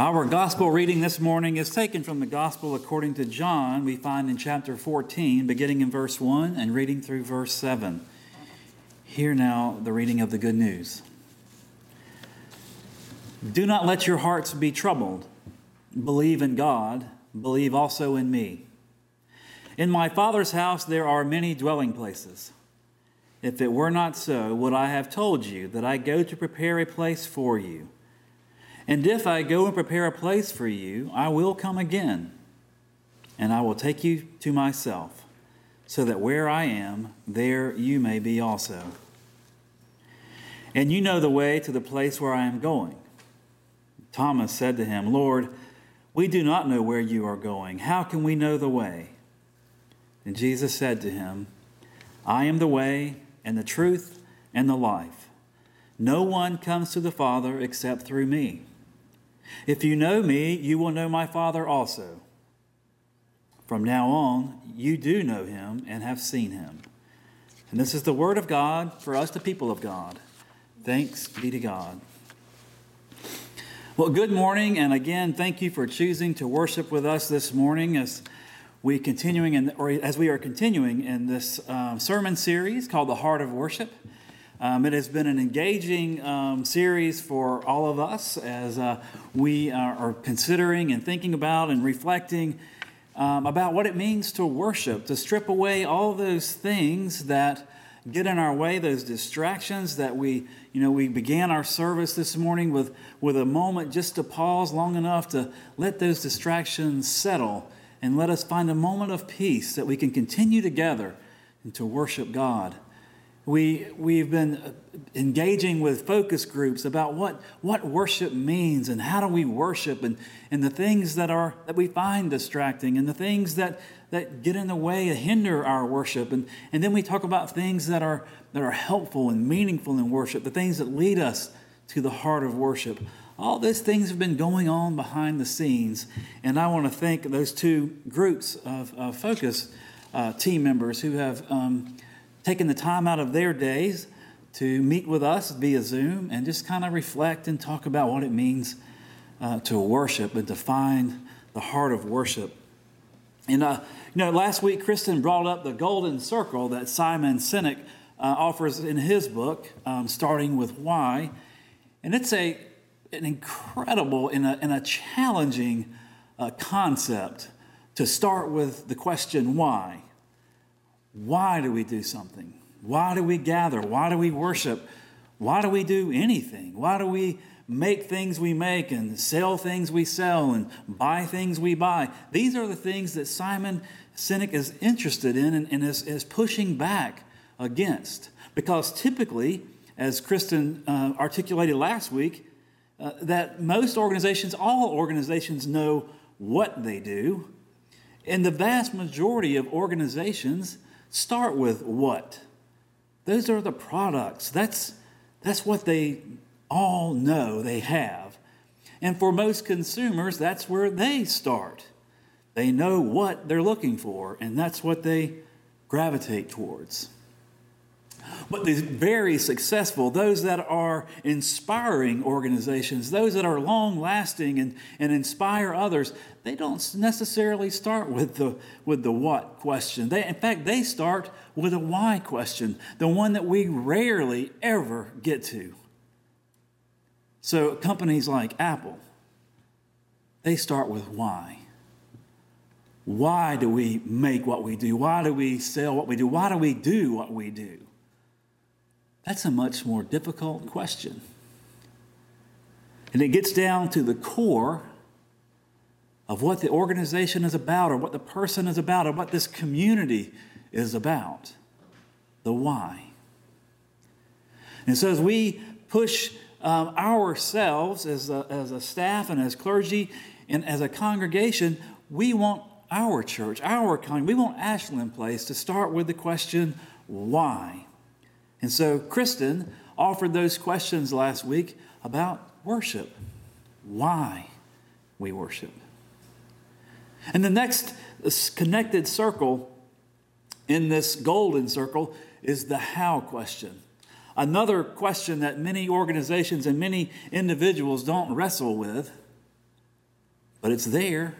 Our gospel reading this morning is taken from the gospel according to John, we find in chapter 14, beginning in verse 1 and reading through verse 7. Hear now the reading of the good news. Do not let your hearts be troubled. Believe in God, believe also in me. In my Father's house there are many dwelling places. If it were not so, would I have told you that I go to prepare a place for you? And if I go and prepare a place for you, I will come again, and I will take you to myself, so that where I am, there you may be also. And you know the way to the place where I am going. Thomas said to him, Lord, we do not know where you are going. How can we know the way? And Jesus said to him, I am the way and the truth and the life. No one comes to the Father except through me. If you know me, you will know my Father also. From now on, you do know him and have seen him. And this is the word of God for us, the people of God. Thanks be to God. Well, good morning, and again, thank you for choosing to worship with us this morning as we continuing in, or as we are continuing in this uh, sermon series called "The Heart of Worship." Um, it has been an engaging um, series for all of us as uh, we are, are, considering and thinking about and reflecting um, about what it means to worship, to strip away all those things that get in our way, those distractions that we, you know, we began our service this morning with, with a moment just to pause long enough to let those distractions settle and let us find a moment of peace that we can continue together and to worship God. We, we've been engaging with focus groups about what, what worship means and how do we worship and, and the things that, are, that we find distracting and the things that, that get in the way and hinder our worship. And, and then we talk about things that are, that are helpful and meaningful in worship, the things that lead us to the heart of worship. All these things have been going on behind the scenes. And I want to thank those two groups of, of focus uh, team members who have. Um, taking the time out of their days to meet with us via Zoom and just kind of reflect and talk about what it means uh, to worship and to find the heart of worship. And, uh, you know, last week Kristen brought up the golden circle that Simon Sinek uh, offers in his book, um, starting with why. And it's a, an incredible and a, and a challenging uh, concept to start with the question why. Why do we do something? Why do we gather? Why do we worship? Why do we do anything? Why do we make things we make and sell things we sell and buy things we buy? These are the things that Simon Sinek is interested in and, and is, is, pushing back against. Because typically, as Kristen uh, articulated last week, uh, that most organizations, all organizations, know what they do. And the vast majority of organizations start with what? Those are the products. That's, that's what they all know they have. And for most consumers, that's where they start. They know what they're looking for, and that's what they gravitate towards. But the very successful, those that are inspiring organizations, those that are long lasting and, and inspire others, they don't necessarily start with the, with the what question. They, in fact, they start with a why question, the one that we rarely ever get to. So companies like Apple, they start with why. Why do we make what we do? Why do we sell what we do? Why do we do what we do? That's a much more difficult question. And it gets down to the core of what the organization is about, or what the person is about, or what this community is about the why. And so, as we push um, ourselves as a, as a staff and as clergy and as a congregation, we want our church, our con- we want Ashland Place to start with the question, why? And so Kristen offered those questions last week about worship. Why we worship. And the next connected circle in this golden circle is the how question. Another question that many organizations and many individuals don't wrestle with but it's there.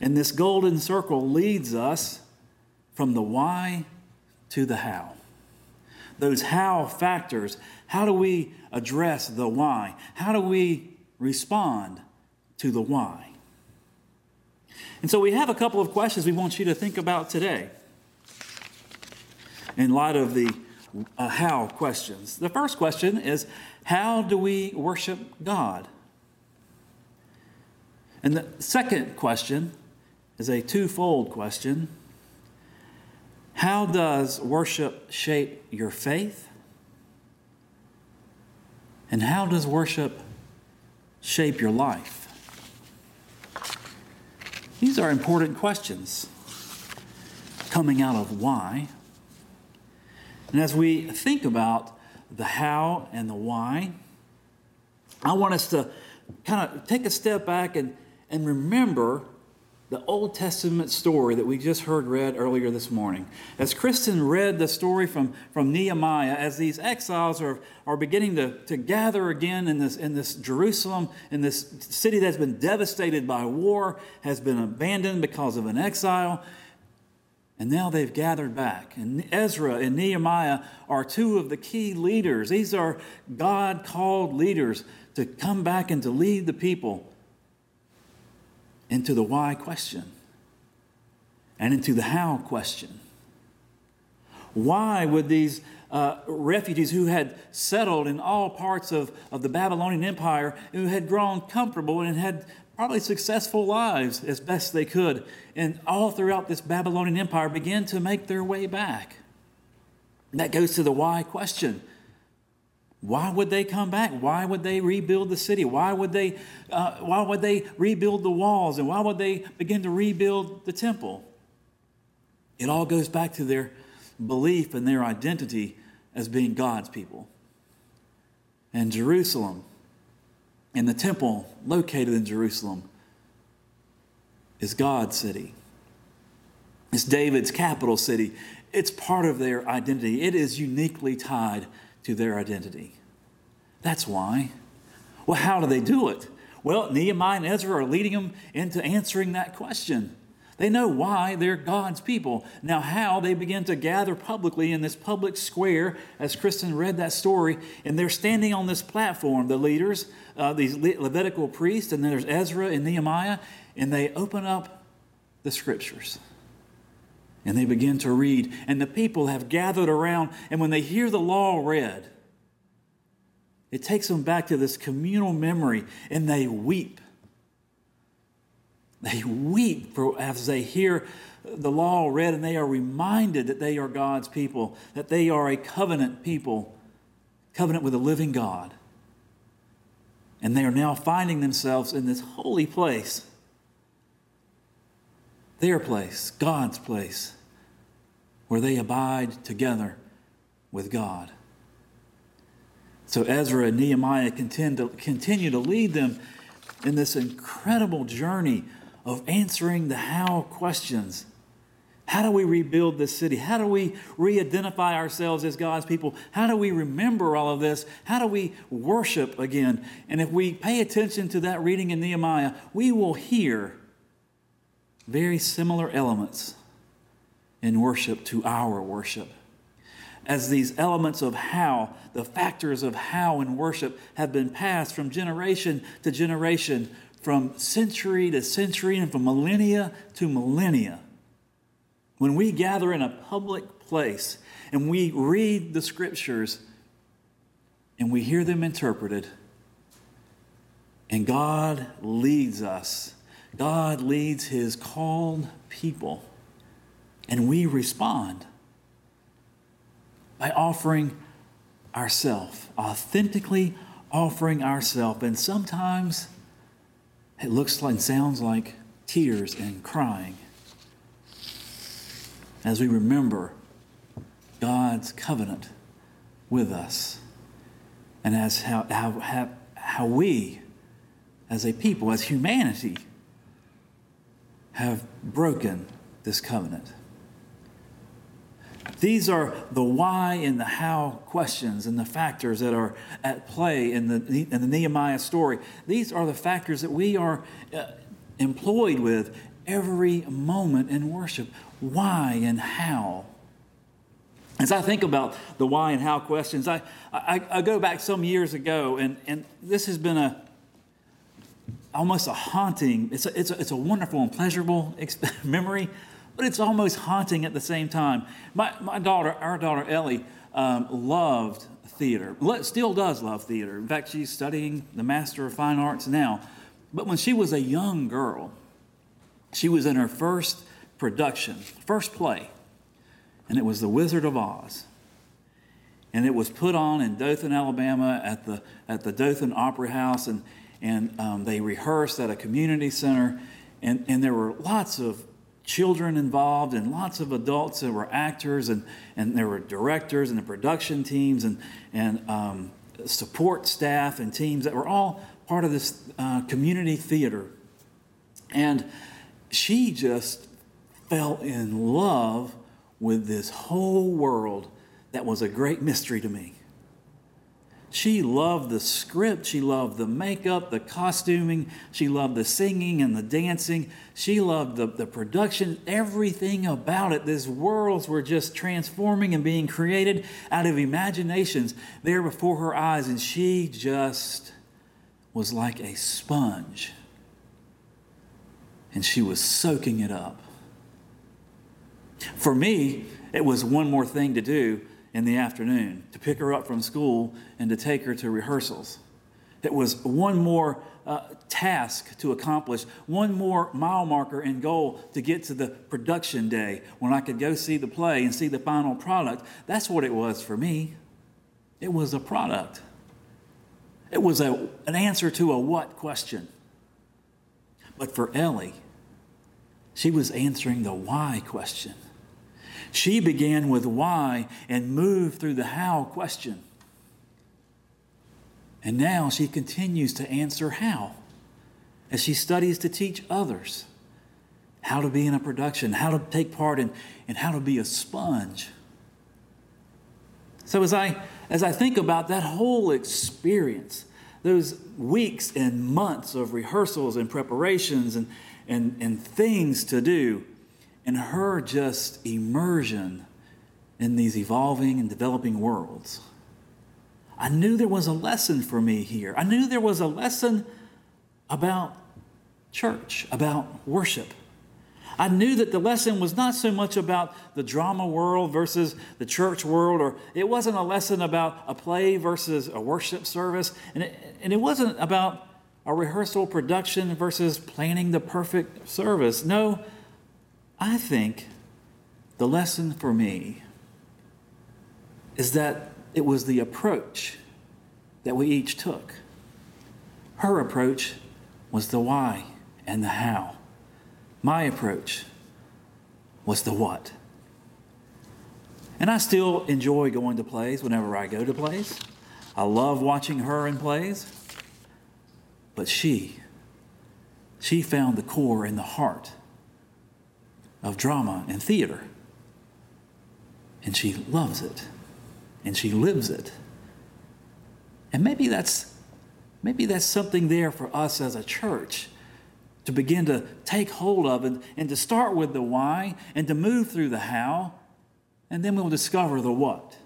And this golden circle leads us from the why to the how. Those how factors. How do we address the why? How do we respond to the why? And so we have a couple of questions we want you to think about today in light of the uh, how questions. The first question is How do we worship God? And the second question is a twofold question How does worship shape your faith? And how does worship shape your life? These are important questions coming out of why. And as we think about the how and the why, I want us to kind of take a step back and, and remember the Old Testament story that we just heard read earlier this morning. As Kristen read the story from, from Nehemiah, as these exiles are, are beginning to, to gather again in this, in this Jerusalem, in this city that's been devastated by war, has been abandoned because of an exile, and now they've gathered back. And Ezra and Nehemiah are two of the key leaders. These are God called leaders to come back and to lead the people into the why question and into the how question. Why would these uh, refugees who had settled in all parts of, of the Babylonian Empire, who had grown comfortable and had probably successful lives as best they could, and all throughout this Babylonian Empire begin to make their way back? That goes to the why question. Why would they come back? Why would they rebuild the city? Why would they, uh, why would they rebuild the walls? And why would they begin to rebuild the temple? It all goes back to their belief and their identity as being God's people. And Jerusalem and the temple located in Jerusalem is God's city. It's David's capital city. It's part of their identity. It is uniquely tied to their identity. That's why. Well, how do they do it? Well, Nehemiah and Ezra are leading them into answering that question. They know why they're God's people. Now, how they begin to gather publicly in this public square, as Kristen read that story, and they're standing on this platform, the leaders, uh, these Le- Levitical priests, and then there's Ezra and Nehemiah, and they open up the scriptures. And they begin to read, and the people have gathered around, and when they hear the law read, it takes them back to this communal memory, and they weep. They weep as they hear the law read, and they are reminded that they are God's people, that they are a covenant people, covenant with a living God. And they are now finding themselves in this holy place their place, God's place, where they abide together with God. So Ezra and Nehemiah continue to, continue to lead them in this incredible journey of answering the how questions. How do we rebuild this city? How do we re identify ourselves as God's people? How do we remember all of this? How do we worship again? And if we pay attention to that reading in Nehemiah, we will hear very similar elements in worship to our worship. As these elements of how, the factors of how in worship have been passed from generation to generation, from century to century, and from millennia to millennia. When we gather in a public place and we read the scriptures and we hear them interpreted, and God leads us God leads his called people, and we respond by offering ourselves, authentically offering ourselves. And sometimes it looks like, sounds like tears and crying as we remember God's covenant with us and as how, how, how we, as a people, as humanity, have broken this covenant. These are the why and the how questions and the factors that are at play in the, in the Nehemiah story. These are the factors that we are uh, employed with every moment in worship. Why and how? As I think about the why and how questions, I, I, I go back some years ago, and, and this has been a almost a haunting, it's a, it's a, it's a wonderful and pleasurable memory, but it's almost haunting at the same time. My, my daughter, our daughter Ellie, um, loved theater, still does love theater. In fact, she's studying the Master of Fine Arts now. But when she was a young girl, she was in her first production, first play, and it was The Wizard of Oz. And it was put on in Dothan, Alabama at the, at the Dothan Opera House, and, and um, they rehearsed at a community center. And, and there were lots of children involved and lots of adults that were actors, and, and there were directors and the production teams and, and um, support staff and teams that were all part of this uh, community theater. And she just fell in love with this whole world that was a great mystery to me. She loved the script. She loved the makeup, the costuming. She loved the singing and the dancing. She loved the, the production, everything about it. These worlds were just transforming and being created out of imaginations there before her eyes. And she just was like a sponge. And she was soaking it up. For me, it was one more thing to do in the afternoon to pick her up from school and to take her to rehearsals. It was one more uh, task to accomplish, one more mile marker and goal to get to the production day when I could go see the play and see the final product. That's what it was for me. It was a product, it was a, an answer to a what question. But for Ellie, she was answering the why question. She began with why and moved through the how question. And now she continues to answer how as she studies to teach others how to be in a production, how to take part in, and how to be a sponge. So as I as I think about that whole experience, those weeks and months of rehearsals and preparations and, and, and things to do, and her just immersion in these evolving and developing worlds. I knew there was a lesson for me here. I knew there was a lesson about church, about worship. I knew that the lesson was not so much about the drama world versus the church world, or it wasn't a lesson about a play versus a worship service, and it, and it wasn't about a rehearsal production versus planning the perfect service. No, I think the lesson for me is that it was the approach that we each took. Her approach was the why and the how. My approach was the what. And I still enjoy going to plays whenever I go to plays. I love watching her in plays. But she, she found the core and the heart of drama and theater. And she loves it. And she lives it. And maybe that's maybe that's something there for us as a church to begin to take hold of and, and to start with the why and to move through the how, and then we'll discover the what.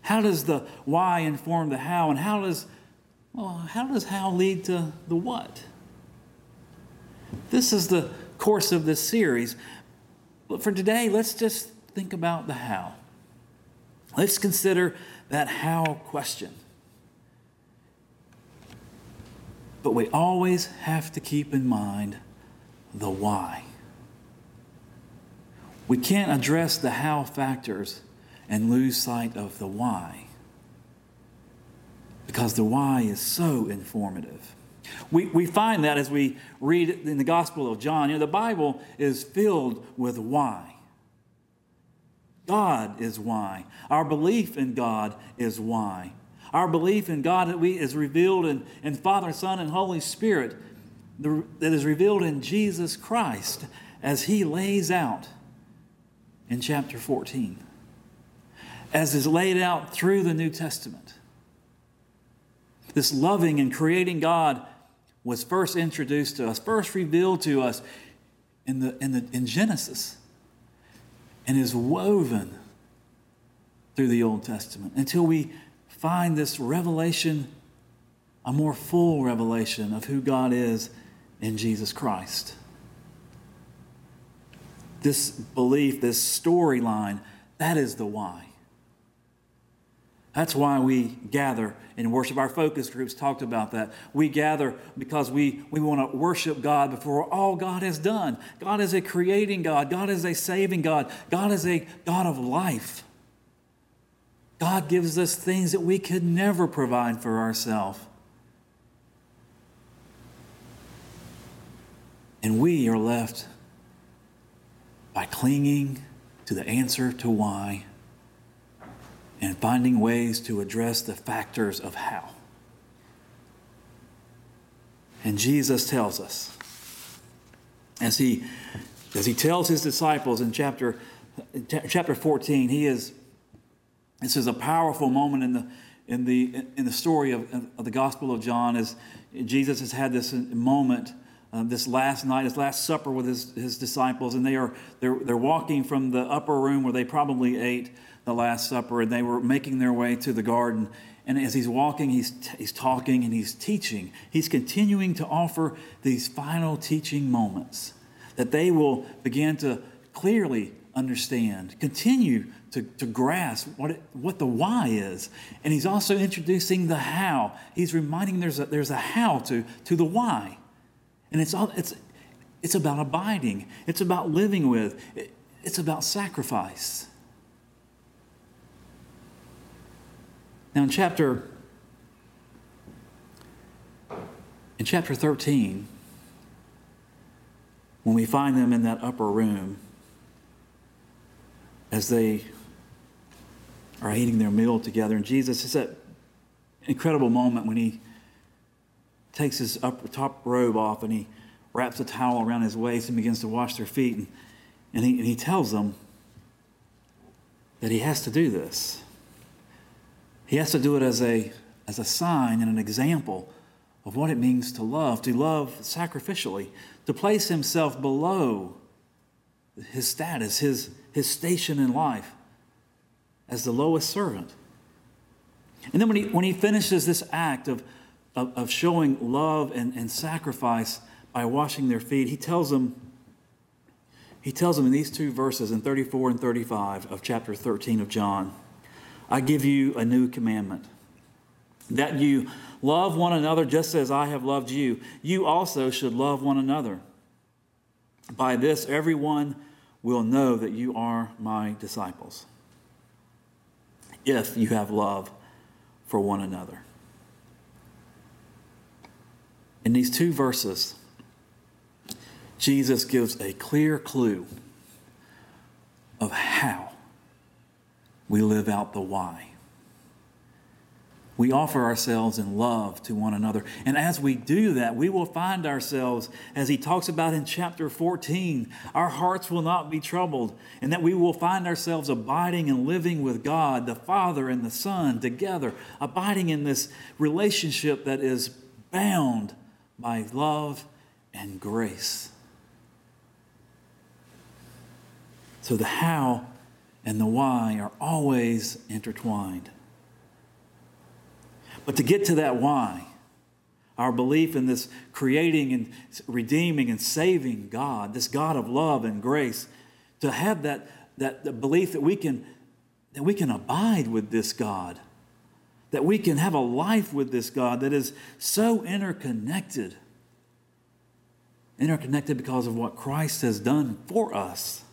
How does the why inform the how, and how does well, how does how lead to the what? This is the course of this series. But for today, let's just think about the how. Let's consider that how question. But we always have to keep in mind the why. We can't address the how factors and lose sight of the why because the why is so informative. We, we find that as we read in the Gospel of John. You know, the Bible is filled with why. God is why. Our belief in God is why. Our belief in God that we is revealed in, in Father, Son, and Holy Spirit, the, that is revealed in Jesus Christ as He lays out in chapter 14, as is laid out through the New Testament. This loving and creating God was first introduced to us, first revealed to us in, the, in, the, in Genesis, and is woven through the Old Testament until we find this revelation, a more full revelation of who God is in Jesus Christ. This belief, this storyline, that is the why. That's why we gather in worship. Our focus groups talked about that. We gather because we, we want to worship God before all God has done. God is a creating God, God is a saving God, God is a God of life. God gives us things that we could never provide for ourselves. And we are left by clinging to the answer to why and finding ways to address the factors of how. And Jesus tells us, as he, as he tells his disciples in chapter, chapter 14, he is this is a powerful moment in the, in the, in the story of, of the Gospel of John as Jesus has had this moment, uh, this last night, his last supper with his, his disciples, and they are, they're, they're walking from the upper room where they probably ate the Last Supper, and they were making their way to the garden. And as he's walking, he's, he's talking and he's teaching. He's continuing to offer these final teaching moments that they will begin to clearly understand, continue to, to grasp what, it, what the why is. And he's also introducing the how. He's reminding there's a, there's a how to, to the why. And it's, all, it's, it's about abiding, it's about living with, it, it's about sacrifice. Now, in chapter, in chapter 13, when we find them in that upper room, as they are eating their meal together. And Jesus is that incredible moment when he takes his upper top robe off and he wraps a towel around his waist and begins to wash their feet. And, and, he, and he tells them that he has to do this. He has to do it as a, as a sign and an example of what it means to love, to love sacrificially, to place himself below his status, his, his station in life as the lowest servant. And then when he, when he finishes this act of, of, of showing love and, and sacrifice by washing their feet, he tells them, he tells them in these two verses, in 34 and 35 of chapter 13 of John, I give you a new commandment that you love one another just as I have loved you. You also should love one another. By this, everyone will know that you are my disciples if you have love for one another. In these two verses, Jesus gives a clear clue of how we live out the why we offer ourselves in love to one another. And as we do that, we will find ourselves, as he talks about in chapter 14, our hearts will not be troubled, and that we will find ourselves abiding and living with God, the Father and the Son, together, abiding in this relationship that is bound by love and grace. So the how and the why are always intertwined. But to get to that why, our belief in this creating and redeeming and saving God, this God of love and grace, to have that, that belief that we can that we can abide with this God, that we can have a life with this God that is so interconnected. Interconnected because of what Christ has done for us.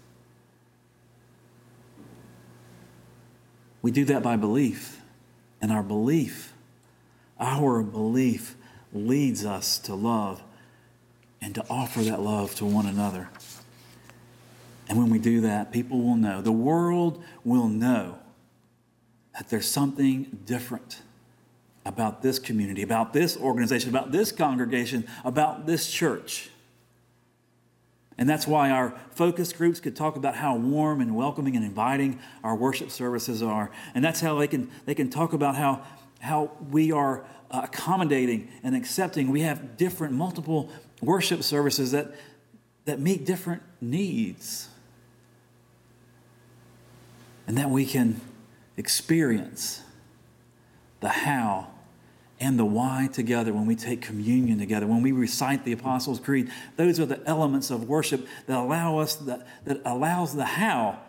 We do that by belief, and our belief our belief leads us to love and to offer that love to one another. And when we do that, people will know, the world will know that there's something different about this community, about this organization, about this congregation, about this church. And that's why our focus groups could talk about how warm and welcoming and inviting our worship services are. And that's how they can, they can talk about how, how we are uh, accommodating and accepting. We have different, multiple worship services that, that meet different needs. And that we can experience the how and the why together when we take communion together, when we recite the Apostles' Creed. Those are the elements of worship that allow us that, that allows the how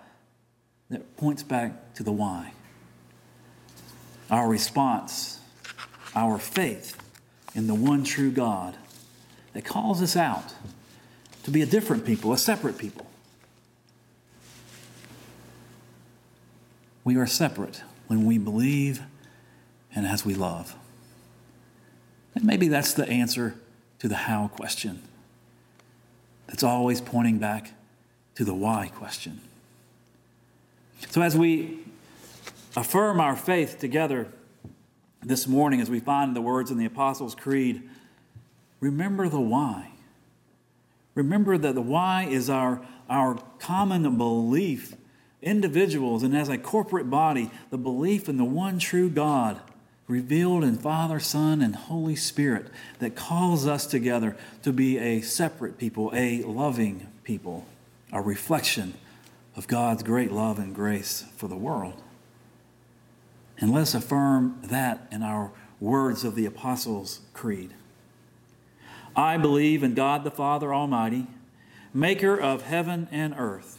that points back to the why. Our response, our faith in the one true God that calls us out to be a different people, a separate people. We are separate when we believe and as we love. And maybe that's the answer to the how question. That's always pointing back to the why question. So, as we affirm our faith together this morning, as we find the words in the Apostles' Creed, remember the why. Remember that the why is our, our common belief, individuals and as a corporate body, the belief in the one true God revealed in Father, Son, and Holy Spirit that calls us together to be a separate people, a loving people, a reflection of God's great love and grace for the world. And let's affirm that in our words of the Apostles' Creed. I believe in God the Father Almighty, maker of heaven and earth